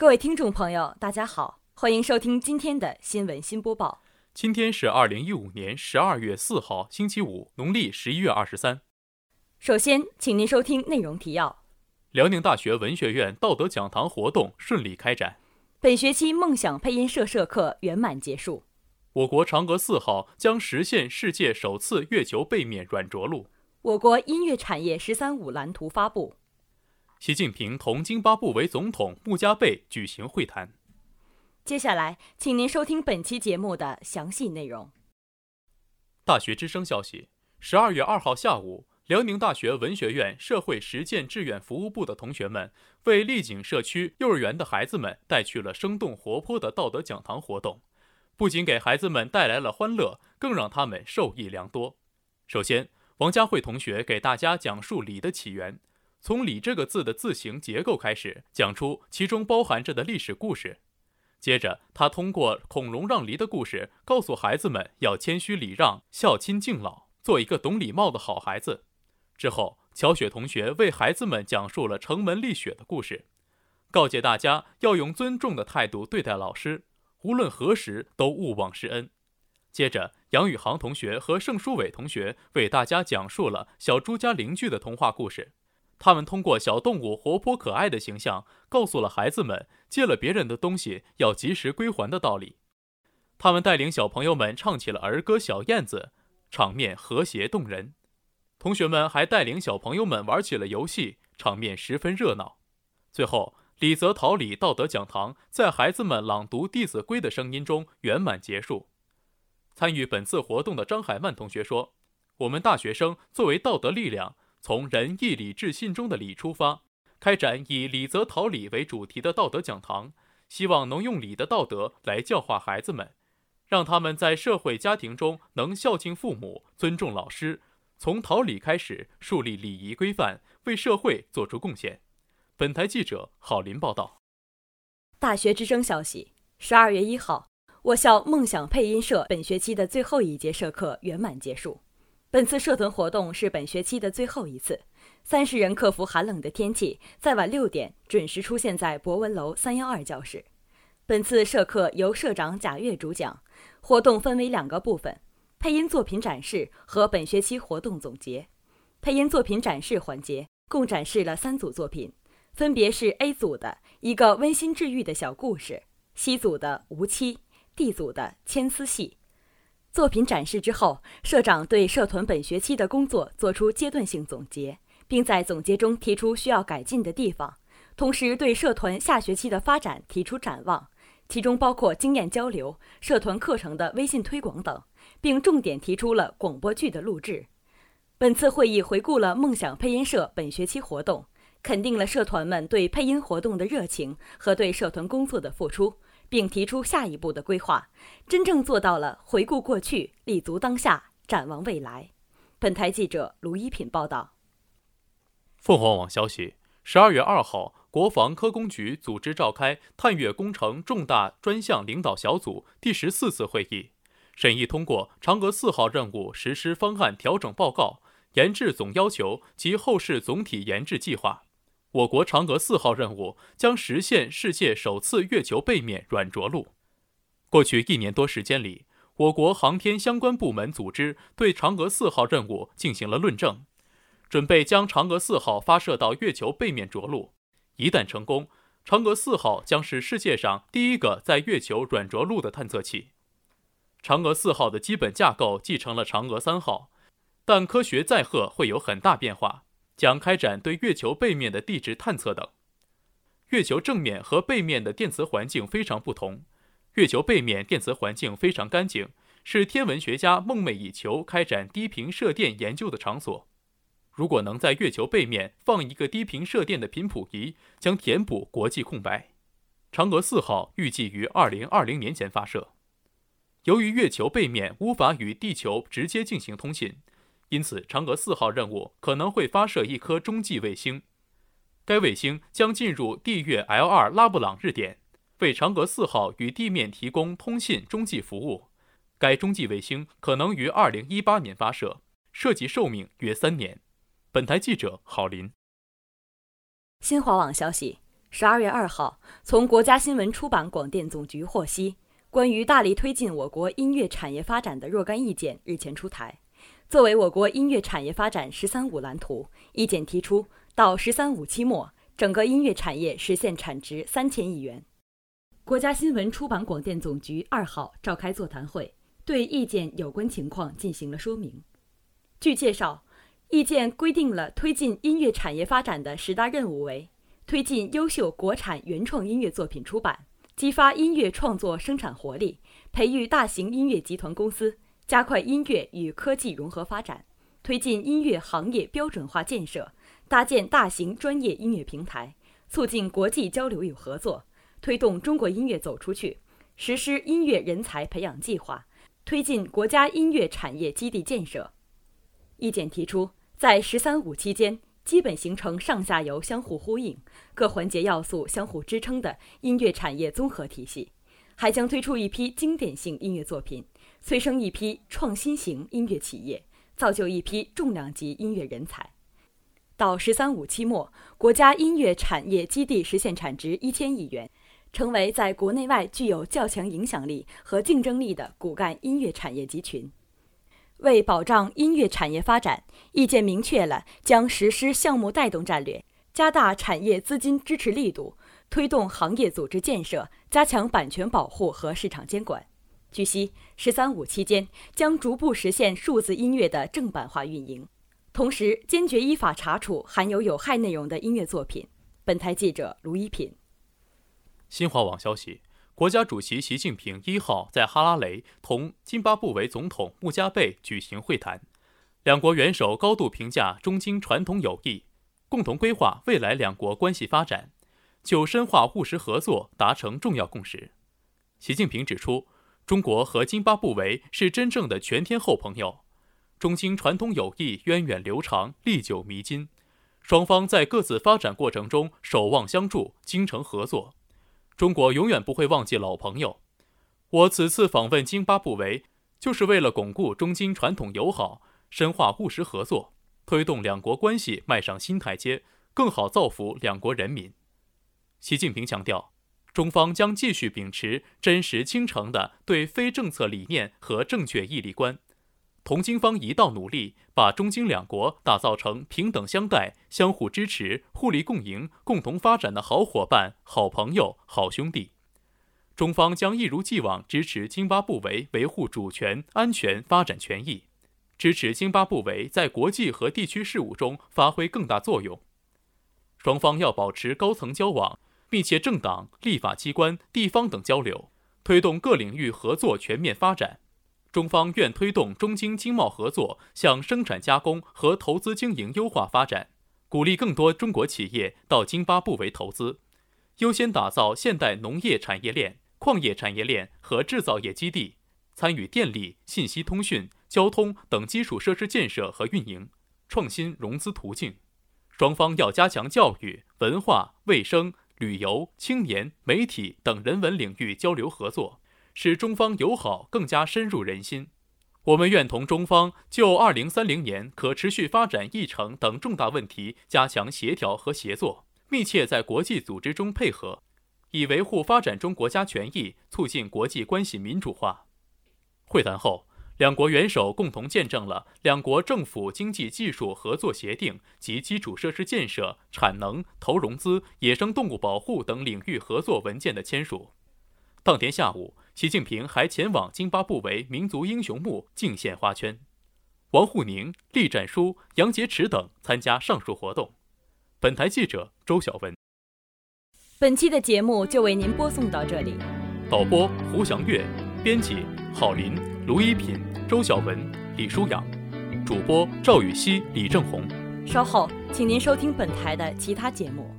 各位听众朋友，大家好，欢迎收听今天的新闻新播报。今天是二零一五年十二月四号，星期五，农历十一月二十三。首先，请您收听内容提要：辽宁大学文学院道德讲堂活动顺利开展，本学期梦想配音社社课圆满结束，我国嫦娥四号将实现世界首次月球背面软着陆，我国音乐产业“十三五”蓝图发布。习近平同津巴布韦总统穆加贝举行会谈。接下来，请您收听本期节目的详细内容。大学之声消息：十二月二号下午，辽宁大学文学院社会实践志愿服务部的同学们为丽景社区幼儿园的孩子们带去了生动活泼的道德讲堂活动，不仅给孩子们带来了欢乐，更让他们受益良多。首先，王佳慧同学给大家讲述礼的起源。从“礼”这个字的字形结构开始，讲出其中包含着的历史故事。接着，他通过孔融让梨的故事，告诉孩子们要谦虚礼让、孝亲敬老，做一个懂礼貌的好孩子。之后，乔雪同学为孩子们讲述了城门立雪的故事，告诫大家要用尊重的态度对待老师，无论何时都勿忘师恩。接着，杨宇航同学和盛书伟同学为大家讲述了小猪家邻居的童话故事。他们通过小动物活泼可爱的形象，告诉了孩子们借了别人的东西要及时归还的道理。他们带领小朋友们唱起了儿歌《小燕子》，场面和谐动人。同学们还带领小朋友们玩起了游戏，场面十分热闹。最后，李泽桃李道德讲堂在孩子们朗读《弟子规》的声音中圆满结束。参与本次活动的张海曼同学说：“我们大学生作为道德力量。”从仁义礼智信中的礼出发，开展以礼则桃礼为主题的道德讲堂，希望能用礼的道德来教化孩子们，让他们在社会家庭中能孝敬父母、尊重老师，从桃礼开始树立礼仪规范，为社会做出贡献。本台记者郝林报道。大学之声消息：十二月一号，我校梦想配音社本学期的最后一节社课圆满结束。本次社团活动是本学期的最后一次，三十人克服寒冷的天气，在晚六点准时出现在博文楼三幺二教室。本次社课由社长贾跃主讲，活动分为两个部分：配音作品展示和本学期活动总结。配音作品展示环节共展示了三组作品，分别是 A 组的一个温馨治愈的小故事，C 组的无期，D 组的牵丝戏。作品展示之后，社长对社团本学期的工作作出阶段性总结，并在总结中提出需要改进的地方，同时对社团下学期的发展提出展望，其中包括经验交流、社团课程的微信推广等，并重点提出了广播剧的录制。本次会议回顾了梦想配音社本学期活动，肯定了社团们对配音活动的热情和对社团工作的付出。并提出下一步的规划，真正做到了回顾过去、立足当下、展望未来。本台记者卢一品报道。凤凰网消息：十二月二号，国防科工局组织召开探月工程重大专项领导小组第十四次会议，审议通过嫦娥四号任务实施方案调整报告、研制总要求及后市总体研制计划。我国嫦娥四号任务将实现世界首次月球背面软着陆。过去一年多时间里，我国航天相关部门组织对嫦娥四号任务进行了论证，准备将嫦娥四号发射到月球背面着陆。一旦成功，嫦娥四号将是世界上第一个在月球软着陆的探测器。嫦娥四号的基本架构继承了嫦娥三号，但科学载荷会有很大变化。将开展对月球背面的地质探测等。月球正面和背面的电磁环境非常不同，月球背面电磁环境非常干净，是天文学家梦寐以求开展低频射电研究的场所。如果能在月球背面放一个低频射电的频谱仪，将填补国际空白。嫦娥四号预计于二零二零年前发射。由于月球背面无法与地球直接进行通信。因此，嫦娥四号任务可能会发射一颗中继卫星，该卫星将进入地月 L2 拉布朗日点，为嫦娥四号与地面提供通信中继服务。该中继卫星可能于2018年发射，设计寿命约三年。本台记者郝林。新华网消息：十二月二号，从国家新闻出版广电总局获悉，关于大力推进我国音乐产业发展的若干意见日前出台。作为我国音乐产业发展“十三五”蓝图，意见提出，到“十三五”期末，整个音乐产业实现产值三千亿元。国家新闻出版广电总局二号召开座谈会，对意见有关情况进行了说明。据介绍，意见规定了推进音乐产业发展的十大任务为：推进优秀国产原创音乐作品出版，激发音乐创作生产活力，培育大型音乐集团公司。加快音乐与科技融合发展，推进音乐行业标准化建设，搭建大型专业音乐平台，促进国际交流与合作，推动中国音乐走出去，实施音乐人才培养计划，推进国家音乐产业基地建设。意见提出，在“十三五”期间，基本形成上下游相互呼应、各环节要素相互支撑的音乐产业综合体系，还将推出一批经典性音乐作品。催生一批创新型音乐企业，造就一批重量级音乐人才。到“十三五”期末，国家音乐产业基地实现产值一千亿元，成为在国内外具有较强影响力和竞争力的骨干音乐产业集群。为保障音乐产业发展，意见明确了将实施项目带动战略，加大产业资金支持力度，推动行业组织建设，加强版权保护和市场监管。据悉，“十三五”期间将逐步实现数字音乐的正版化运营，同时坚决依法查处含有有害内容的音乐作品。本台记者卢一品。新华网消息：国家主席习近平一号在哈拉雷同津巴布韦总统穆加贝举行会谈，两国元首高度评价中津传统友谊，共同规划未来两国关系发展，就深化务实合作达成重要共识。习近平指出。中国和津巴布韦是真正的全天候朋友，中津传统友谊源远流长、历久弥新，双方在各自发展过程中守望相助、精诚合作。中国永远不会忘记老朋友。我此次访问津巴布韦，就是为了巩固中津传统友好，深化务实合作，推动两国关系迈上新台阶，更好造福两国人民。习近平强调。中方将继续秉持真实清诚的对非政策理念和正确义利观，同津方一道努力，把中津两国打造成平等相待、相互支持、互利共赢、共同发展的好伙伴、好朋友、好兄弟。中方将一如既往支持津巴布韦维护主权、安全、发展权益，支持津巴布韦在国际和地区事务中发挥更大作用。双方要保持高层交往。密切政党、立法机关、地方等交流，推动各领域合作全面发展。中方愿推动中京经贸合作向生产加工和投资经营优化发展，鼓励更多中国企业到津巴布韦投资，优先打造现代农业产业链、矿业产业链和制造业基地，参与电力、信息通讯、交通等基础设施建设和运营，创新融资途径。双方要加强教育、文化、卫生。旅游、青年、媒体等人文领域交流合作，使中方友好更加深入人心。我们愿同中方就二零三零年可持续发展议程等重大问题加强协调和协作，密切在国际组织中配合，以维护发展中国家权益，促进国际关系民主化。会谈后。两国元首共同见证了两国政府经济技术合作协定及基础设施建设、产能、投融资、野生动物保护等领域合作文件的签署。当天下午，习近平还前往津巴布韦民族英雄墓敬献花圈。王沪宁、栗战书、杨洁篪等参加上述活动。本台记者周晓文。本期的节目就为您播送到这里。导播胡祥月，编辑郝林、卢一品。周晓文、李舒阳，主播赵雨熙、李正红。稍后，请您收听本台的其他节目。